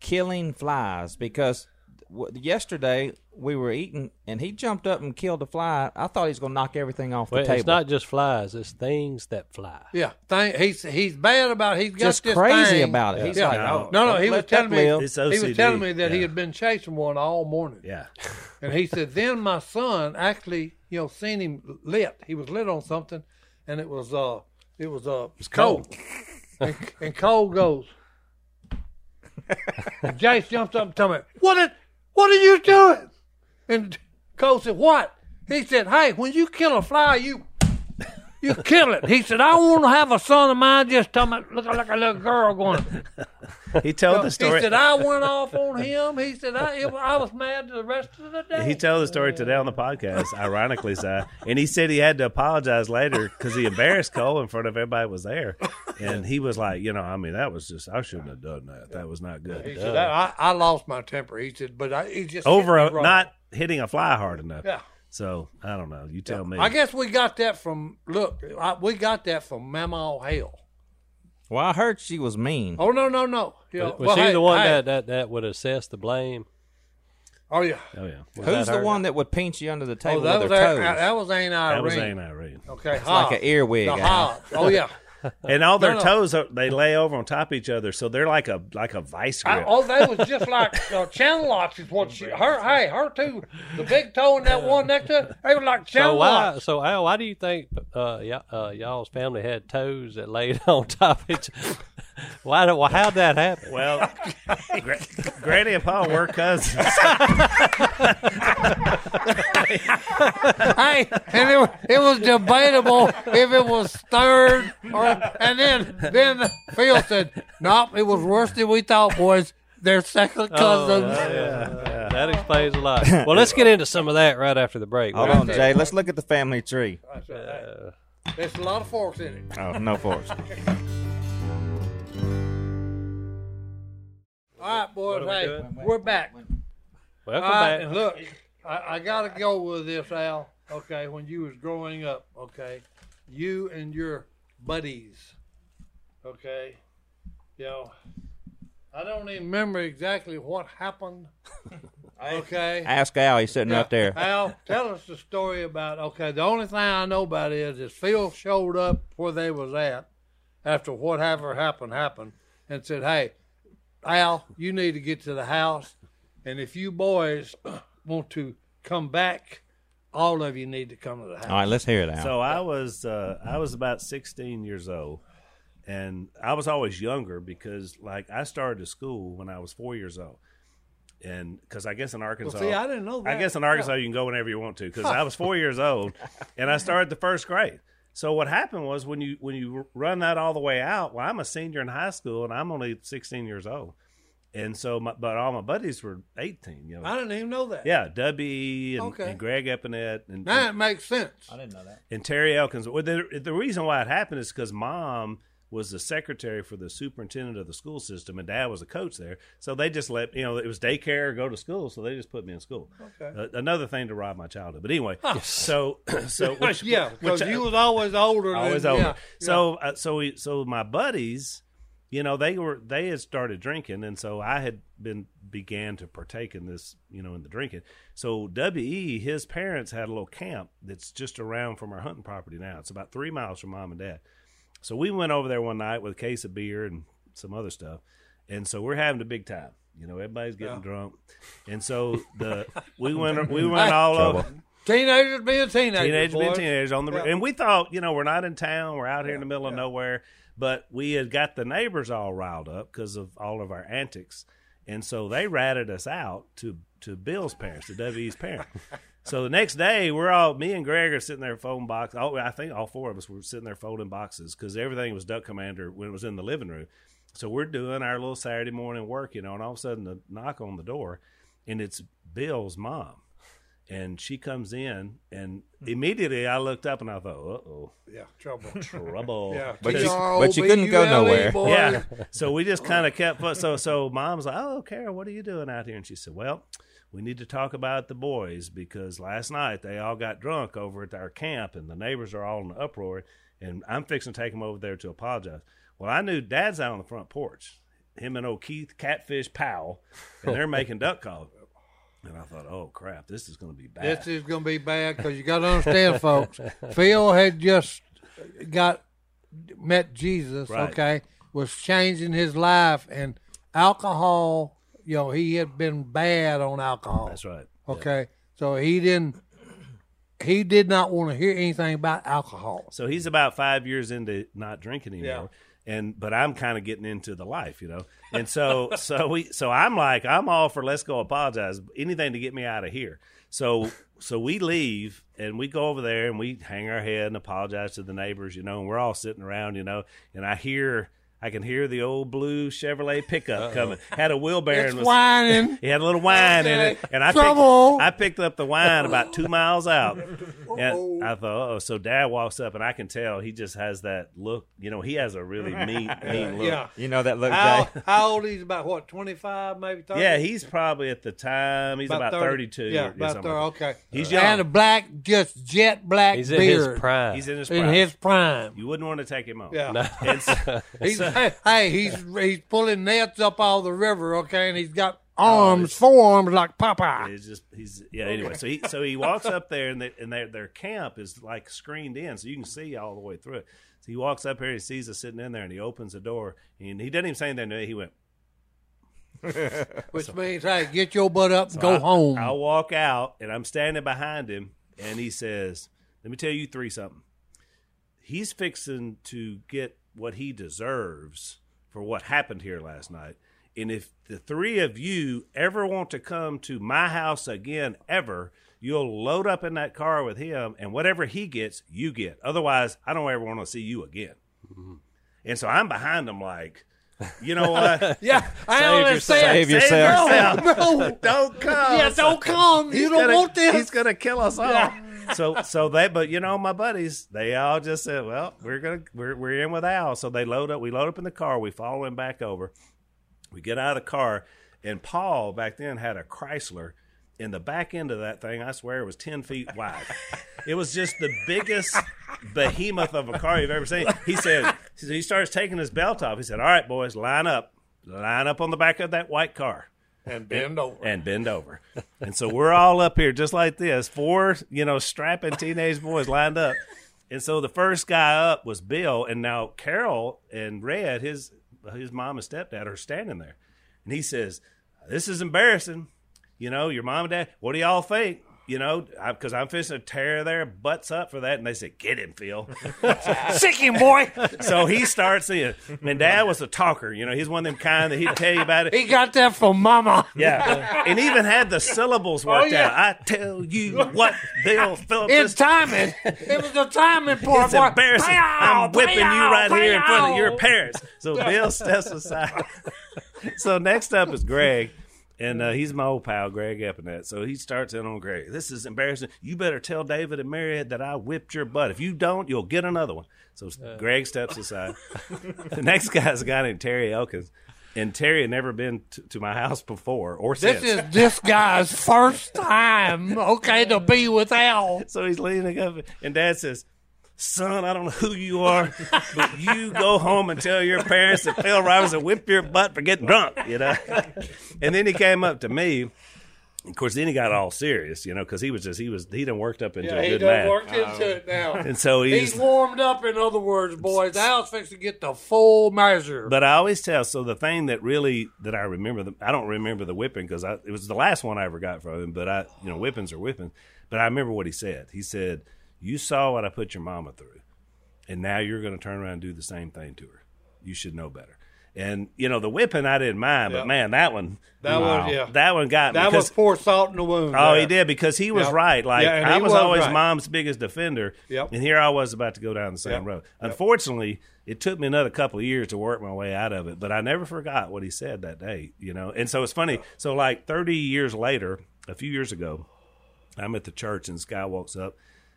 killing flies? Because w- yesterday we were eating and he jumped up and killed a fly. I thought he was going to knock everything off the table. it's not just flies; it's things that fly. Yeah, thing, he's he's bad about. He's got just this crazy thing. about it. He's Yeah. like, No. No, no, he was telling me- He was telling me that he had been chasing one all morning, Yeah. and he said then my son actually, you know, seen him lit. He was lit on something, and it was uh, it was uh, cold. and, and Cole goes, and Jase jumps up and told me, "What? Is, what are you doing?" And Cole said, "What?" He said, "Hey, when you kill a fly, you." You kill it. He said, I want to have a son of mine just tell me look like a little girl going. He told the story. He said, I went off on him. He said, I, it, I was mad the rest of the day. He told the story today on the podcast, ironically, Si. And he said he had to apologize later because he embarrassed Cole in front of everybody that was there. And he was like, you know, I mean, that was just, I shouldn't have done that. That was not good. he good. said, I, I lost my temper. He said, but I, he just Over a, not hitting a fly hard enough. Yeah. So I don't know. You tell me. I guess we got that from, look, I, we got that from Mama Hale. Well, I heard she was mean. Oh, no, no, no. Yeah, Was well, she hey, the one hey. that, that, that would assess the blame? Oh, yeah. oh, yeah. Was Who's the one that would pinch you under the Oh, table that with was, her Aunt- toes? that was Aunt Irene. That was Aunt Irene. Okay, It's like an earwig. The Al. Hobbs. Oh, yeah. And all their No, no. toes, they lay over on top of each other. So they're like a like a vice I, grip. oh, they was just like uh, channel locks. Is what she her. Hey, her two, the big toe and that one next to it, they were like So channel why? locks. So Al, why do you think uh, y- uh, y'all's family had toes that laid on top of each? Why? do- Well, how'd that happen? well, Gra- Granny and Pa were cousins. hey, and it, it was debatable if it was third or. And then then Phil said, "Nope, it was worse than we thought, boys. They're second oh, cousins." That explains a lot. Well, let's get into some of that right after the break. Hold on, Jay. Let's look at the family tree. There's a lot of forks in it. Oh, no force. All right, boys. What are we hey, doing? we're back. Welcome All right, back. and look, I, I got to go with this, Al. Okay, when you was growing up, okay, you and your buddies, okay, you know, I don't even remember exactly what happened. Okay, Ask Al. He's sitting right there. Al, tell us the story about. Okay, the only thing I know about is is Phil showed up where they was at after whatever happened happened, and said, "Hey, Al, you need to get to the house, and if you boys want to come back, all of you need to come to the house." All right, let's hear it, Al. So I was uh, I was about 16 years old, and I was always younger because like I started to school when I was four years old, and because I guess in well, Arkansas, see, I didn't know that. I guess in Arkansas you can go whenever you want to because I was four years old, and I started the first grade. So what happened was when you when you run that all the way out, well, I'm a senior in high school and I'm only 16 years old, and so my, but all my buddies were 18. You know, I didn't even know that. yeah, W and, Okay. and Greg Epinette and, Now it makes sense. I didn't know that. and Terry Elkins. Well, the, the reason why it happened is because mom was the secretary for the superintendent of the school system, and dad was a coach there. So they just let you know it was daycare or go to school, so they just put me in school. Okay. Uh, another thing to rob my childhood, but anyway. So so which, yeah, because which- you was always older. than, always older. Yeah, So uh, so we so my buddies, you know, they were they had started drinking, and so I had been began to partake in this, you know, in the drinking. So We, his parents had a little camp that's just around from our hunting property now. It's about three miles from mom and dad. So we went over there one night with a case of beer and some other stuff, and so we're having a big time. You know, everybody's getting drunk, and so the we went we went all over. teenagers being teenagers. Teenagers being teenagers on the Yeah. and we thought you know we're not in town. We're out here in the middle of nowhere. But we had got the neighbors all riled up because of all of our antics. And so they ratted us out to to Bill's parents to W's parents so the next day we're all me and Greg are sitting there folding boxes all, I think all four of us were sitting there folding boxes because everything was Duck Commander when it was in the living room so we're doing our little Saturday morning work you know and all of a sudden the knock on the door and it's Bill's mom and she comes in and immediately I looked up and I thought, uh oh, Yeah, trouble. trouble. Yeah, But you- but you couldn't go nowhere. boy. Yeah. So we just kind of kept so so mom's like, Oh, Carol, what are you doing out here? And she said, Well, we need to talk about the boys because last night they all got drunk over at our camp and the neighbors are all in an uproar and I'm fixing to take them over there to apologize. Well, I knew dad's out on the front porch. Him and old Keith Catfish Powell, and they're making duck calls. And I thought, oh crap, this is going to be bad. This is going to be bad because you got to understand, folks. Phil had just got met Jesus. Right. Okay, was changing his life, and alcohol. You know, he had been bad on alcohol. That's right. Okay, so he didn't. He did not want to hear anything about alcohol. So he's about five years into not drinking anymore. and but I'm kind of getting into the life, you know. And so so we so I'm like I'm all for let's go apologize anything to get me out of here. So so we leave and we go over there and we hang our head and apologize to the neighbors, you know. And we're all sitting around, you know, and I hear. I can hear the old blue Chevrolet pickup coming. Had a wheelbarrow It's was whining. he had a little wine in it, and I Trouble. picked, I picked up the wine about two miles out, and I thought, oh, so Dad walks up, and I can tell he just has that look. You know, he has a really mean, mean look. Yeah. You know that look, How, how old he's about what, 25, maybe 30? Yeah, he's probably at the time he's about, 30, 32. Yeah, or about 30. like. Okay. He's young. And young. a black, just jet black He's in beard. his prime. He's in his prime. In prime. his prime. you wouldn't want to take him on. Yeah. And so- He's, so- hey, hey, he's he's pulling nets up all the river, okay, and he's got Oh, arms, forearms like Popeye. He's just he's yeah. Anyway, so he so he walks up there and they, and their their camp is like screened in, so you can see all the way through it. So he walks up here, he sees us sitting in there, and he opens the door, and he doesn't even say anything to me. He went, Which means, hey, get your butt up and So go I- home. I'll walk out, and I'm standing behind him, and he says, "Let me tell you three something. He's fixing to get what he deserves for what happened here last night." And if the three of you ever want to come to my house again, ever, you'll load up in that car with him, and whatever he gets, you get. Otherwise, I don't ever want to see you again. Mm-hmm. And so I'm behind him, like, you know what? yeah, I Save understand. Save yourself. yourself. No, don't come. yeah, don't come. He's You don't gonna- want this. He's gonna kill us all. So so they but you know my buddies they all just said well we're gonna we're we're in with Al. So they load up we load up in the car we follow him back over. We get out of the car and Paul back then had a Chrysler and the back end of that thing. I swear it was ten feet wide. It was just the biggest behemoth of a car you've ever seen. He said he starts taking his belt off. He said all right boys line up. Line up on the back of that white car and bend over. and bend over. And so we're all up here just like this, four, you know, strapping teenage boys lined up. And so the first guy up was Bill, and now Carol and Red, his his mom and stepdad, are standing there. And he says, "This is embarrassing. You know, your mom and dad. What do y'all think?" You know, because I'm fishing to tear their butts up for that, and they said, "Get him, Phil." Sick him, boy. so he starts in. And Dad was a talker. You know, he's one of them kind that he'd tell you about it. he got that from Mama. Yeah, and even had the syllables oh, worked yeah. out. I tell you what, Bill Phillips. It's timing. It was the timing part. it's boy. embarrassing. Pow, I'm whipping you right here in front of your parents. So Bill steps aside. so next up is Greg. And uh, he's my old pal, Greg Epinette. So he starts in on Greg. This is embarrassing. You better tell David and Mary that I whipped your butt. If you don't, you'll get another one. So Greg steps aside. the next guy's a guy named Terry Elkins. And Terry had never been to, to my house before or since. This is this guy's first time, okay, to be with Al. So he's leaning up, and Dad says, "Son, I don't know who you are, but you go home and tell your parents that Phil Robertson whipped your butt for getting drunk." You know. And then he came up to me. Of course, then he got all serious, you know, because he was just he was he done worked up into Yeah, a he good done man. worked into it now. And so he's. He's warmed up, in other words, boys. Al's fixing to get the full measure. But I always tell. So the thing that really that I remember, the, I don't remember the whipping because it was the last one I ever got from him. But I, you know, whippings are whippings. But I remember what he said. He said, "You saw what I put your mama through, and now you're going to turn around and do the same thing to her. You should know better." And you know, the whipping I didn't mind, Yeah. but man, that one, That was- yeah. that one got me that was because- pour salt in the wound. Oh, there. he did because he was Yep. right. Like Yeah, I was, was always right. mom's biggest defender, Yep. and here I was about to go down the same Yep. road. Unfortunately, it took me another couple of years to work my way out of it, but I never forgot what he said that day. You know, and so it's funny. So like thirty years later, a few years ago, I'm at the church and this guy walks up.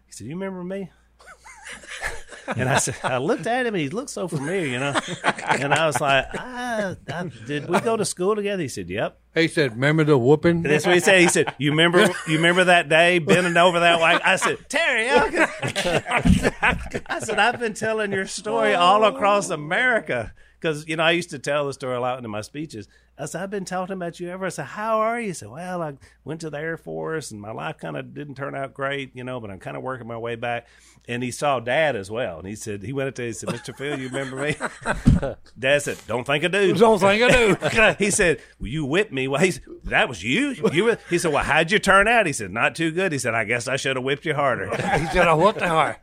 He said, "You remember me?" And I said, I looked at him and he looked so familiar, you know. And I was like, I, I, "Did we go to school together?" He said, "Yep." He said, "Remember the whooping?" That's what he said. He said, "You remember? You remember that day bending over that way?" I said, "Terry, I, I said I've been telling your story all across America because you know I used to tell the story a lot in my speeches. I said, I've been talking about you ever. I said, How are you? He said, Well, I went to the Air Force and my life kind of didn't turn out great, you know, but I'm kind of working my way back. And he saw Dad as well. And he said, He went up to him and said, Mr. Phil, you remember me? Dad said, Don't think I do. Don't think I do. he said, well, "You whipped me." Well, he said, that was you. You. Were, he said, "Well, how'd you turn out?" He said, "Not too good." He said, "I guess I should have whipped you harder." He said, "I whipped the heart?"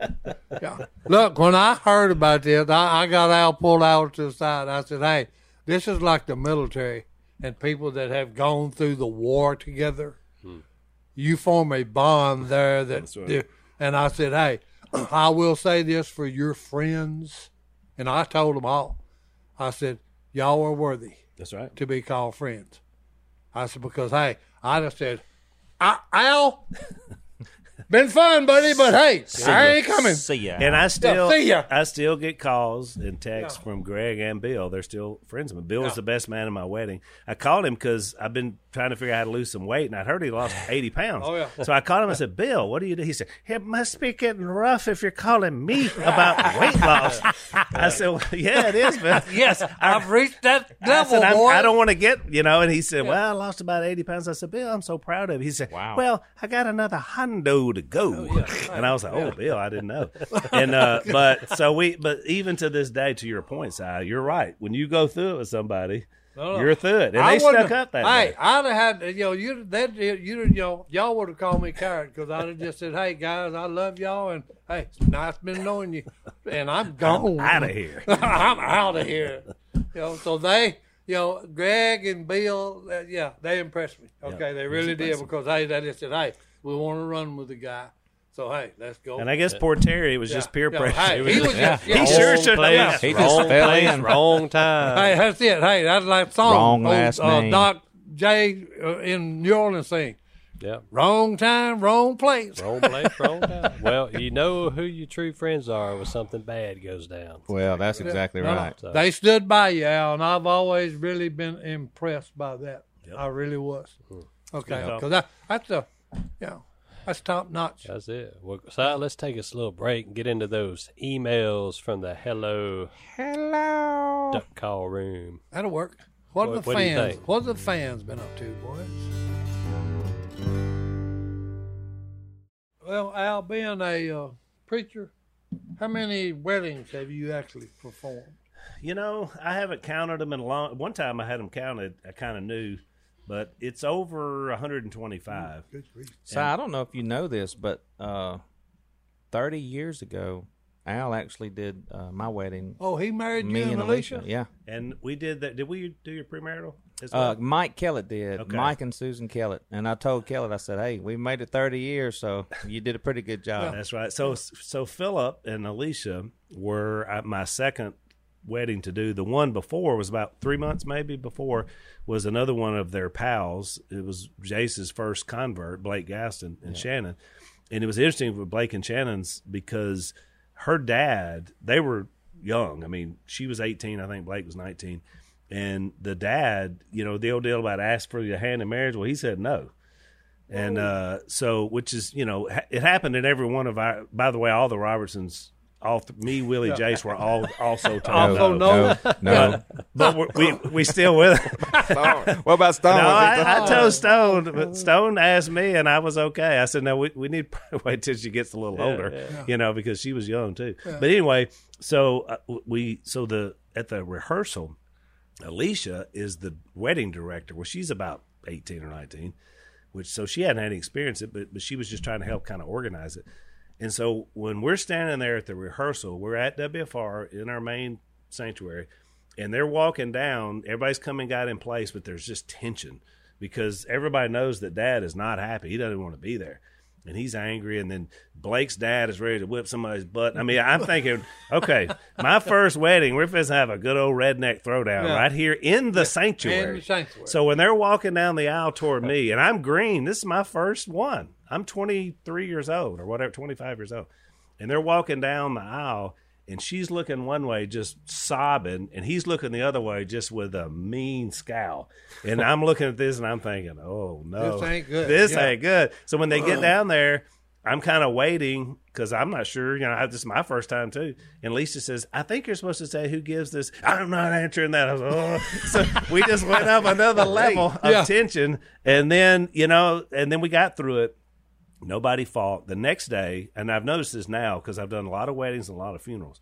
Yeah. Look, when I heard about this, I, I got Al pulled out to the side. I said, "Hey, this is like the military and people that have gone through the war together. You form a bond there that." right. and I said, "Hey, I will say this for your friends," and I told them all. I said, "Y'all are worthy." That's right. to be called friends. I said, because hey, I just said, I, Al, been fun, buddy, but hey, I ain't coming. See ya. And I still, see ya. I still get calls and texts from Greg and Bill. They're still friends of me. Bill was the best man in my wedding. I called him because I've been trying to figure out how to lose some weight, and I'd heard he lost eighty pounds. Oh, yeah. So I called him. I said, "Bill, what do you do?" He said, "It must be getting rough if you're calling me about weight loss." I said, well, "Yeah, it is, Bill." Yes, I've reached that I level, I'm, boy. I don't want to get, you know, and he said, well, I lost about 80 pounds. I said, Bill, I'm so proud of you. He said, Wow. well, I got another hundo to go. And I was like, oh, Bill, I didn't know. And, uh, but so we, but even to this day, to your point, Si, you're right. When you go through it with somebody, no. you're through it. And I they stuck up that Hey, day. I'd have had you know you that you you know y'all would have called me carrot because I'd have just said, "Hey guys, I love y'all and hey, it's nice been knowing you," and I'm gone Out of here. I'm out of here. You know, so they, you know, Greg and Bill, uh, yeah, they impressed me. Okay, they really did because hey, they just said, "Hey, we want to run with the guy." So hey, let's go. And I guess poor Terry, it was just peer Yeah, pressure. Hey, It was he just- was just, he yeah. sure Wrong should place, have. He just wrong fell place, in. wrong time. Hey, that's it. Hey, that's like song. Wrong old, last uh, name. Doc J uh, in New Orleans sing. yeah. Wrong time, wrong place. Wrong place, wrong time. Well, you know who your true friends are when something bad goes down. Well, that's exactly No, no. right. So- They stood by you, Al, and I've always really been impressed by that. I really was. Okay, Yep. because that, that's a, you know, that's top notch. That's it. Well, so let's take a little break and get into those emails from the Hello Hello. Duck Call Room. That'll work. What, What- have the what do you fans? think? What have the fans been up to, boys? Well, Al, being a uh, preacher, how many weddings have you actually performed? You know, I haven't counted them in a long. One time I had them counted. I kind of knew, but it's over 125. Good grief. So I don't know if you know this, but uh, 30 years ago, Al actually did uh, my wedding. Oh, he married you Me and and Alicia? Alicia. Yeah. And we did that. Did we do your premarital? As Uh. Mike Kellett did. Okay. Mike and Susan Kellett. And I told Kellett, I said, hey, we made it 30 years, so you did a pretty good job. That's right. So so Philip and Alicia were at my second wedding to do. The one before was about three months maybe before was another one of their pals. It was Jase's first convert, Blake Gaston and Shannon. And it was interesting with Blake and Shannon's because her dad, they were young. I mean, she was 18, I think Blake was 19. And the dad, you know, the old deal about ask for your hand in marriage, well, he said no. And uh, so, which is, you know, it happened in every one of our. By the way, all the Robertsons, all th- me, Willie, Jase were all also told Also no. no. no. But we're, we we still with. Stone. What about Stone? No, I, I told Stone, but Stone asked me, and I was okay. I said, "No, we, we need wait till she gets a little older, you know, because she was young too." But anyway, so uh, we so the at the rehearsal, Alicia is the wedding director. Well, she's about eighteen or nineteen, which so she hadn't had any experience it, but but she was just trying to help kind of organize it. And so when we're standing there at the rehearsal, we're at WFR in our main sanctuary, and they're walking down. Everybody's coming got in place, but there's just tension because everybody knows that Dad is not happy. He doesn't want to be there, and he's angry. And then Blake's dad is ready to whip somebody's butt. I mean, I'm thinking, okay, my first wedding, we're supposed to have a good old redneck throwdown Yeah. right here in the sanctuary. In the sanctuary. So when they're walking down the aisle toward me, and I'm green, this is my first one. I'm 23 years old or whatever, 25 years old. And they're walking down the aisle, and she's looking one way, just sobbing, and he's looking the other way, just with a mean scowl. And I'm looking at this, and I'm thinking, oh no, This ain't good. This Yeah. ain't good. So when they get uh-uh. down there, I'm kind of waiting because I'm not sure. You know, I, this is my first time too. And Lisa says, "I think you're supposed to say who gives this." I'm not answering that. I was, oh. so we just went up another level of Yeah. tension, and then you know, and then we got through it. Nobody fought. The next day, and I've noticed this now because I've done a lot of weddings and a lot of funerals.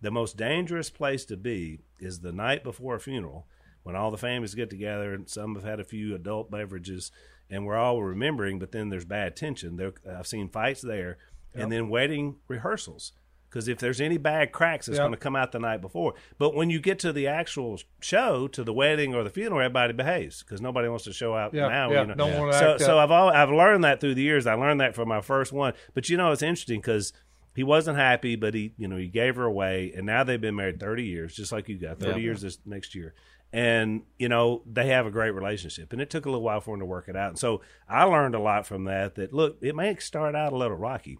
The most dangerous place to be is the night before a funeral when all the families get together and some have had a few adult beverages and we're all remembering, but then there's bad tension. There, I've seen fights there, and then wedding rehearsals. Because if there's any bad cracks, it's Yep. going to come out the night before. But when you get to the actual show, to the wedding or the funeral, everybody behaves because nobody wants to show out Yeah, now. yeah, you know. don't wanna so, act so up. I've all, I've learned that through the years. I learned that from my first one. But you know, it's interesting because he wasn't happy, but he you know he gave her away, and now they've been married thirty years, just like you got thirty Yeah. years this next year. And you know they have a great relationship, and it took a little while for him to work it out. And so I learned a lot from that. That look, it may start out a little rocky,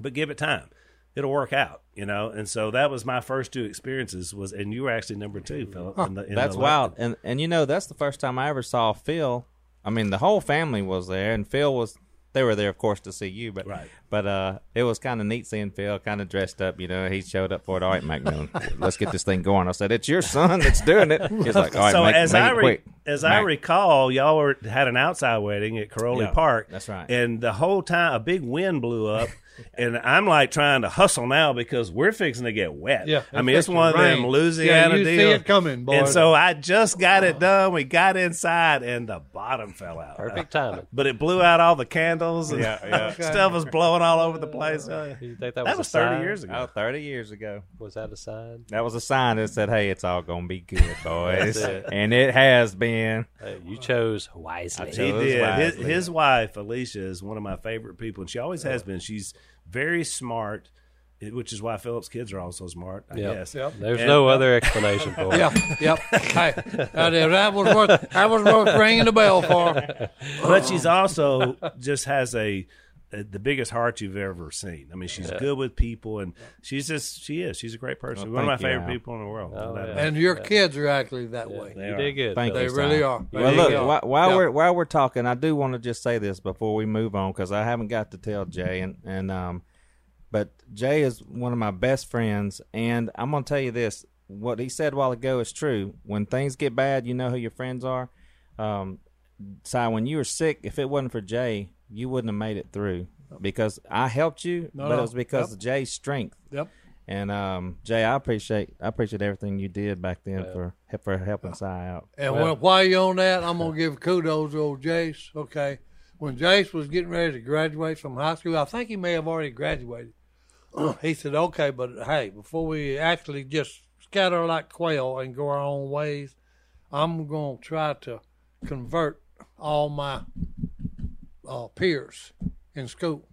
but give it time, it'll work out. You know. And so that was my first two experiences. Was and you were actually number two, Philip. in the- in That's the- wild. And and you know that's the first time I ever saw Phil. I mean, the whole family was there, and Phil was. They were there, of course, to see you, but Right. but uh, it was kind of neat seeing Phil kind of dressed up. You know, he showed up for it. All right, Macmillan, let's get this thing going. I said, "It's your son that's doing it." He's like, "All right, so make, as make I it re- quick." as I recall, y'all were, had an outside wedding at Kiroli Yeah, Park. that's right. And the whole time, a big wind blew up, and I'm like trying to hustle now because we're fixing to get wet. Yeah, I mean it's fixing one of to them rain. Louisiana Yeah, you see it coming, boy. And so I just got it done. We got inside, and the bottom fell out. Perfect timing. But it blew out all the candles, and yeah. stuff was blowing all over the place. Uh, You think that, that was, was a 30 sign? years ago. Oh, 30 years ago. Was that a sign? That was a sign that said, "Hey, it's all gonna be good, boys," That's it. and it has been. Hey, you chose wisely. I He chose did. His, wisely. his wife Alicia is one of my favorite people, and she always has been. She's very smart, which is why Phillips' kids are also smart. I Yep. guess. Yep. There's And- no uh, other explanation for it. Yeah, yep. Hey, that, that was worth that was worth ringing the bell for. But she's also just has a, a the biggest heart you've ever seen. I mean, she's good with people, and she's just she is. She's a great person. Well, one of my thank you, favorite Al. people in the world. Oh, yeah. And your kids are actually that way. They You are. did good. Thank They you, really Si. are. They Well, look, are. while, while Yeah. we're while we're talking, I do want to just say this before we move on because I haven't got to tell Jay and and um, but Jay is one of my best friends, and I'm gonna tell you this: what he said a while ago is true. When things get bad, you know who your friends are. Um, Si, when you were sick, if it wasn't for Jay, you wouldn't have made it through because I helped you, No, but no. it was because Yep. of Jay's strength. Yep. And um, Jay, I appreciate I appreciate everything you did back then Yeah. for for helping Si out. And Well- when, while you're on that, I'm gonna give kudos to old Jase. Okay, when Jase was getting ready to graduate from high school, I think he may have already graduated. he said, "Okay, but hey, before we actually just scatter like quail and go our own ways, I'm gonna try to convert all my uh, peers in school."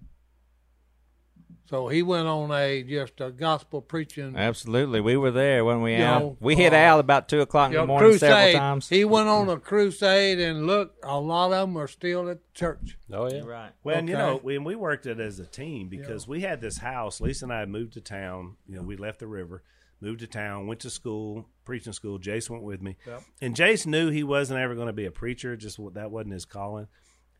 So he went on a just a gospel preaching Absolutely, we were there when we You Al. know, we hit uh, Al about two o'clock in you the know, morning several times. He went on a crusade, and look, a lot of them are still at church. Oh yeah. right. Well, and you know, when we worked it as a team because we had this house. Lisa and I had moved to town. You know, we left the river, moved to town, went to school, preaching school. Jase went with me, Yep. and Jase knew he wasn't ever going to be a preacher. Just what- that wasn't his calling.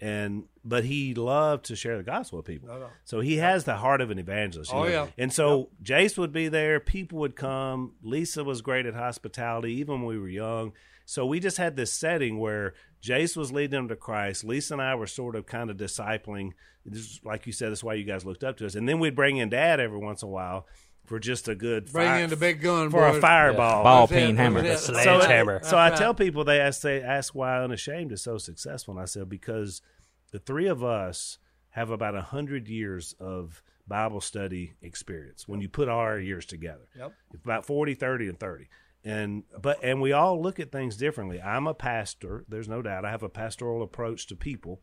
And but he loved to share the gospel with people. No, no. So he has the heart of an evangelist. Oh, know. yeah. And so Jase would be there. People would come. Lisa was great at hospitality, even when we were young. So we just had this setting where Jase was leading them to Christ. Lisa and I were sort of kind of discipling. This, is- like you said, that's why you guys looked up to us. And then we'd bring in Dad every once in a while for just a good Bring fire- in the big gun for a boys. fireball. Ball That's peen that's hammer. it. That's That's sledge- it. Sledgehammer. So I That's tell people they ask they ask why unashamed is so successful, and I said because the three of us have about a hundred years of Bible study experience when you put our years together. Yep. About 40, 30, and 30. And but and we all look at things differently. I'm a pastor, there's no doubt. I have a pastoral approach to people.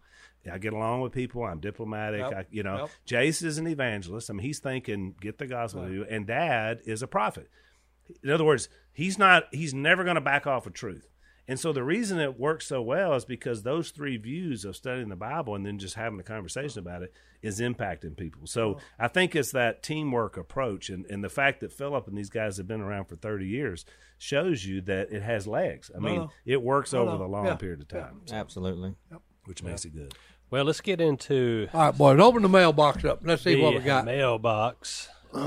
I get along with people. I'm diplomatic. Yep. I, you know, Yep. Jase is an evangelist. I mean, he's thinking get the gospel to you, and Dad is a prophet. In other words, he's not. He's never going to back off of truth. And so the reason it works so well is because those three views of studying the Bible and then just having a conversation about it is impacting people. So I think it's that teamwork approach and, and the fact that Philip and these guys have been around for 30 years shows you that it has legs. I mean, no. it works No, over no. the long Yeah. period of time, Absolutely. which makes it good. Well, let's get into All right, boys, open the mailbox up. Let's see what we got. mailbox.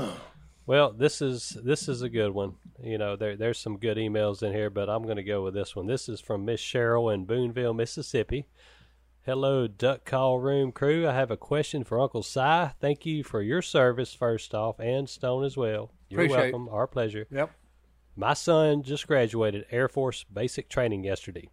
well, this is this is a good one. You know, there there's some good emails in here, but I'm going to go with this one. This is from Miss Cheryl in Boonville, Mississippi. Hello, Duck Call Room crew. I have a question for Uncle Si. Thank you for your service, first off, and Stone as well. You're Appreciate it. welcome. Our pleasure. Yep. My son just graduated Air Force basic training yesterday,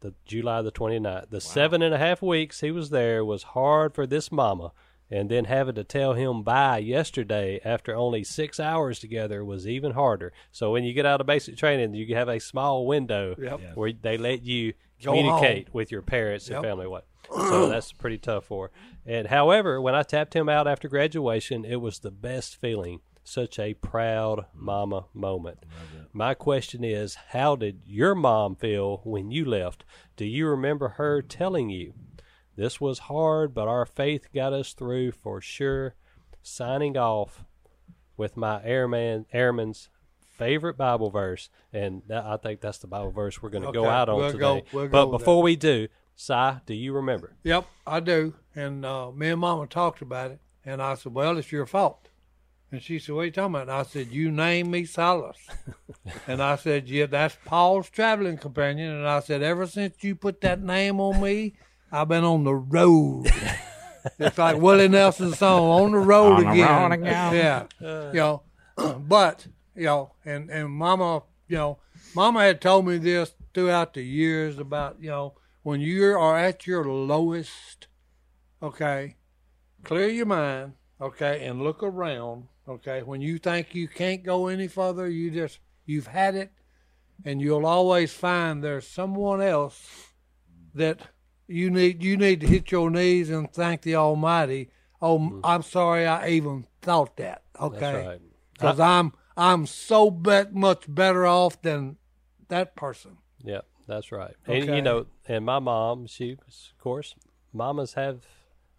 the July the 29th. The seven and a half weeks he was there was hard for this mama, and then having to tell him bye yesterday after only six hours together was even harder. So when you get out of basic training, you have a small window Yep. where they let you Go communicate with your parents Yep. and family. What? So that's pretty tough for. her. And however, when I tapped him out after graduation, it was the best feeling. Such a proud mama moment. My question is, how did your mom feel when you left? Do you remember her telling you? This was hard, but our faith got us through for sure. Signing off with my airman airman's favorite Bible verse, and that, I think that's the Bible verse we're going to go out on we'll today. go- we'll but before we do, Si, do you remember? Yep, I do. And uh, me and Mama talked about it, and I said, "Well, it's your fault." And she said, "What are you talking about?" And I said, "You named me Silas." and I said, "Yeah, that's Paul's traveling companion." And I said, "Ever since you put that name on me, I've been on the road." it's like Willie Nelson's song, "On the Road On the Again." road again. Yeah, you know, but you know, and and Mama, you know, Mama had told me this throughout the years about you know when you are at your lowest, okay, clear your mind, okay, and look around, okay. When you think you can't go any further, you just you've had it, and you'll always find there's someone else that you need you need to hit your knees and thank the Almighty. Oh, mm-hmm. I'm sorry I even thought that. Okay, That's right. because I'm I'm so bet much better off than that person. Yeah, that's right. And you know, and my mom, she of course, mamas have,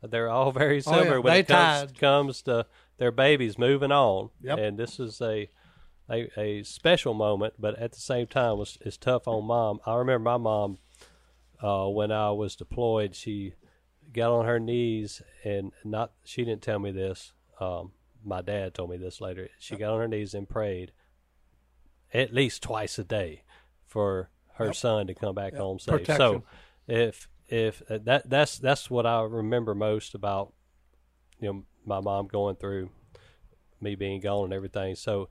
they're all very Oh, yeah, when they it comes, comes to their babies moving on. Yep. And this is a, a a special moment, but at the same time, was it's tough on mom. I remember my mom, uh, when I was deployed, she got on her knees and not she didn't tell me this. Um, my dad told me this later. She got on her knees and prayed at least twice a day for her son to come back home safe. Protection. So if if uh, that that's that's what I remember most about you know my mom going through me being gone and everything. So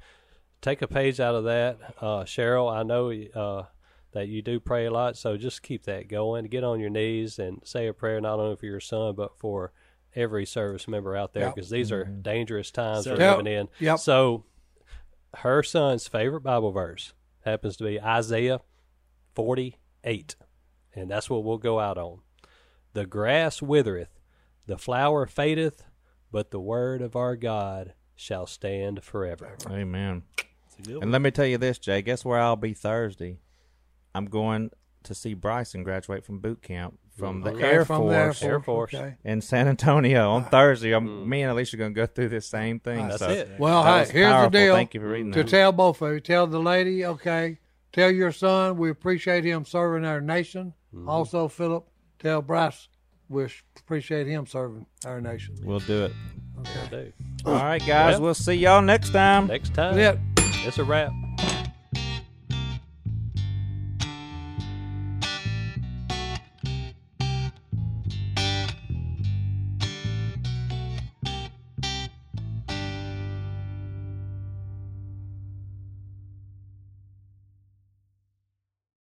take a page out of that, uh, Cheryl. I know uh, that you do pray a lot, so just keep that going. Get on your knees and say a prayer not only for your son but for every service member out there Yep. because these are mm-hmm. dangerous times we're Yep. living in. Yep. So her son's favorite Bible verse happens to be Isaiah 48. And that's what we'll go out on. The grass withereth, the flower fadeth, but the word of our God shall stand forever. Amen. It's a good And let me tell you this, Jay. Guess where I'll be Thursday? I'm going to see Bryson graduate from boot camp from the Okay, Air from the Air Force Air Force. Okay. in San Antonio on ah. Thursday. I'm, mm. Me and Alicia are going to go through this same thing. Ah, that's so it. Well, that hey, here's powerful. the deal. Thank you for reading to that. tell both of you, tell the lady, okay, tell your son we appreciate him serving our nation. Mm-hmm. Also, Philip, tell Bryce we appreciate him serving our nation. We'll do it. Do. All right, guys. Well- we'll see y'all next time. Next time, That's it. it's a wrap.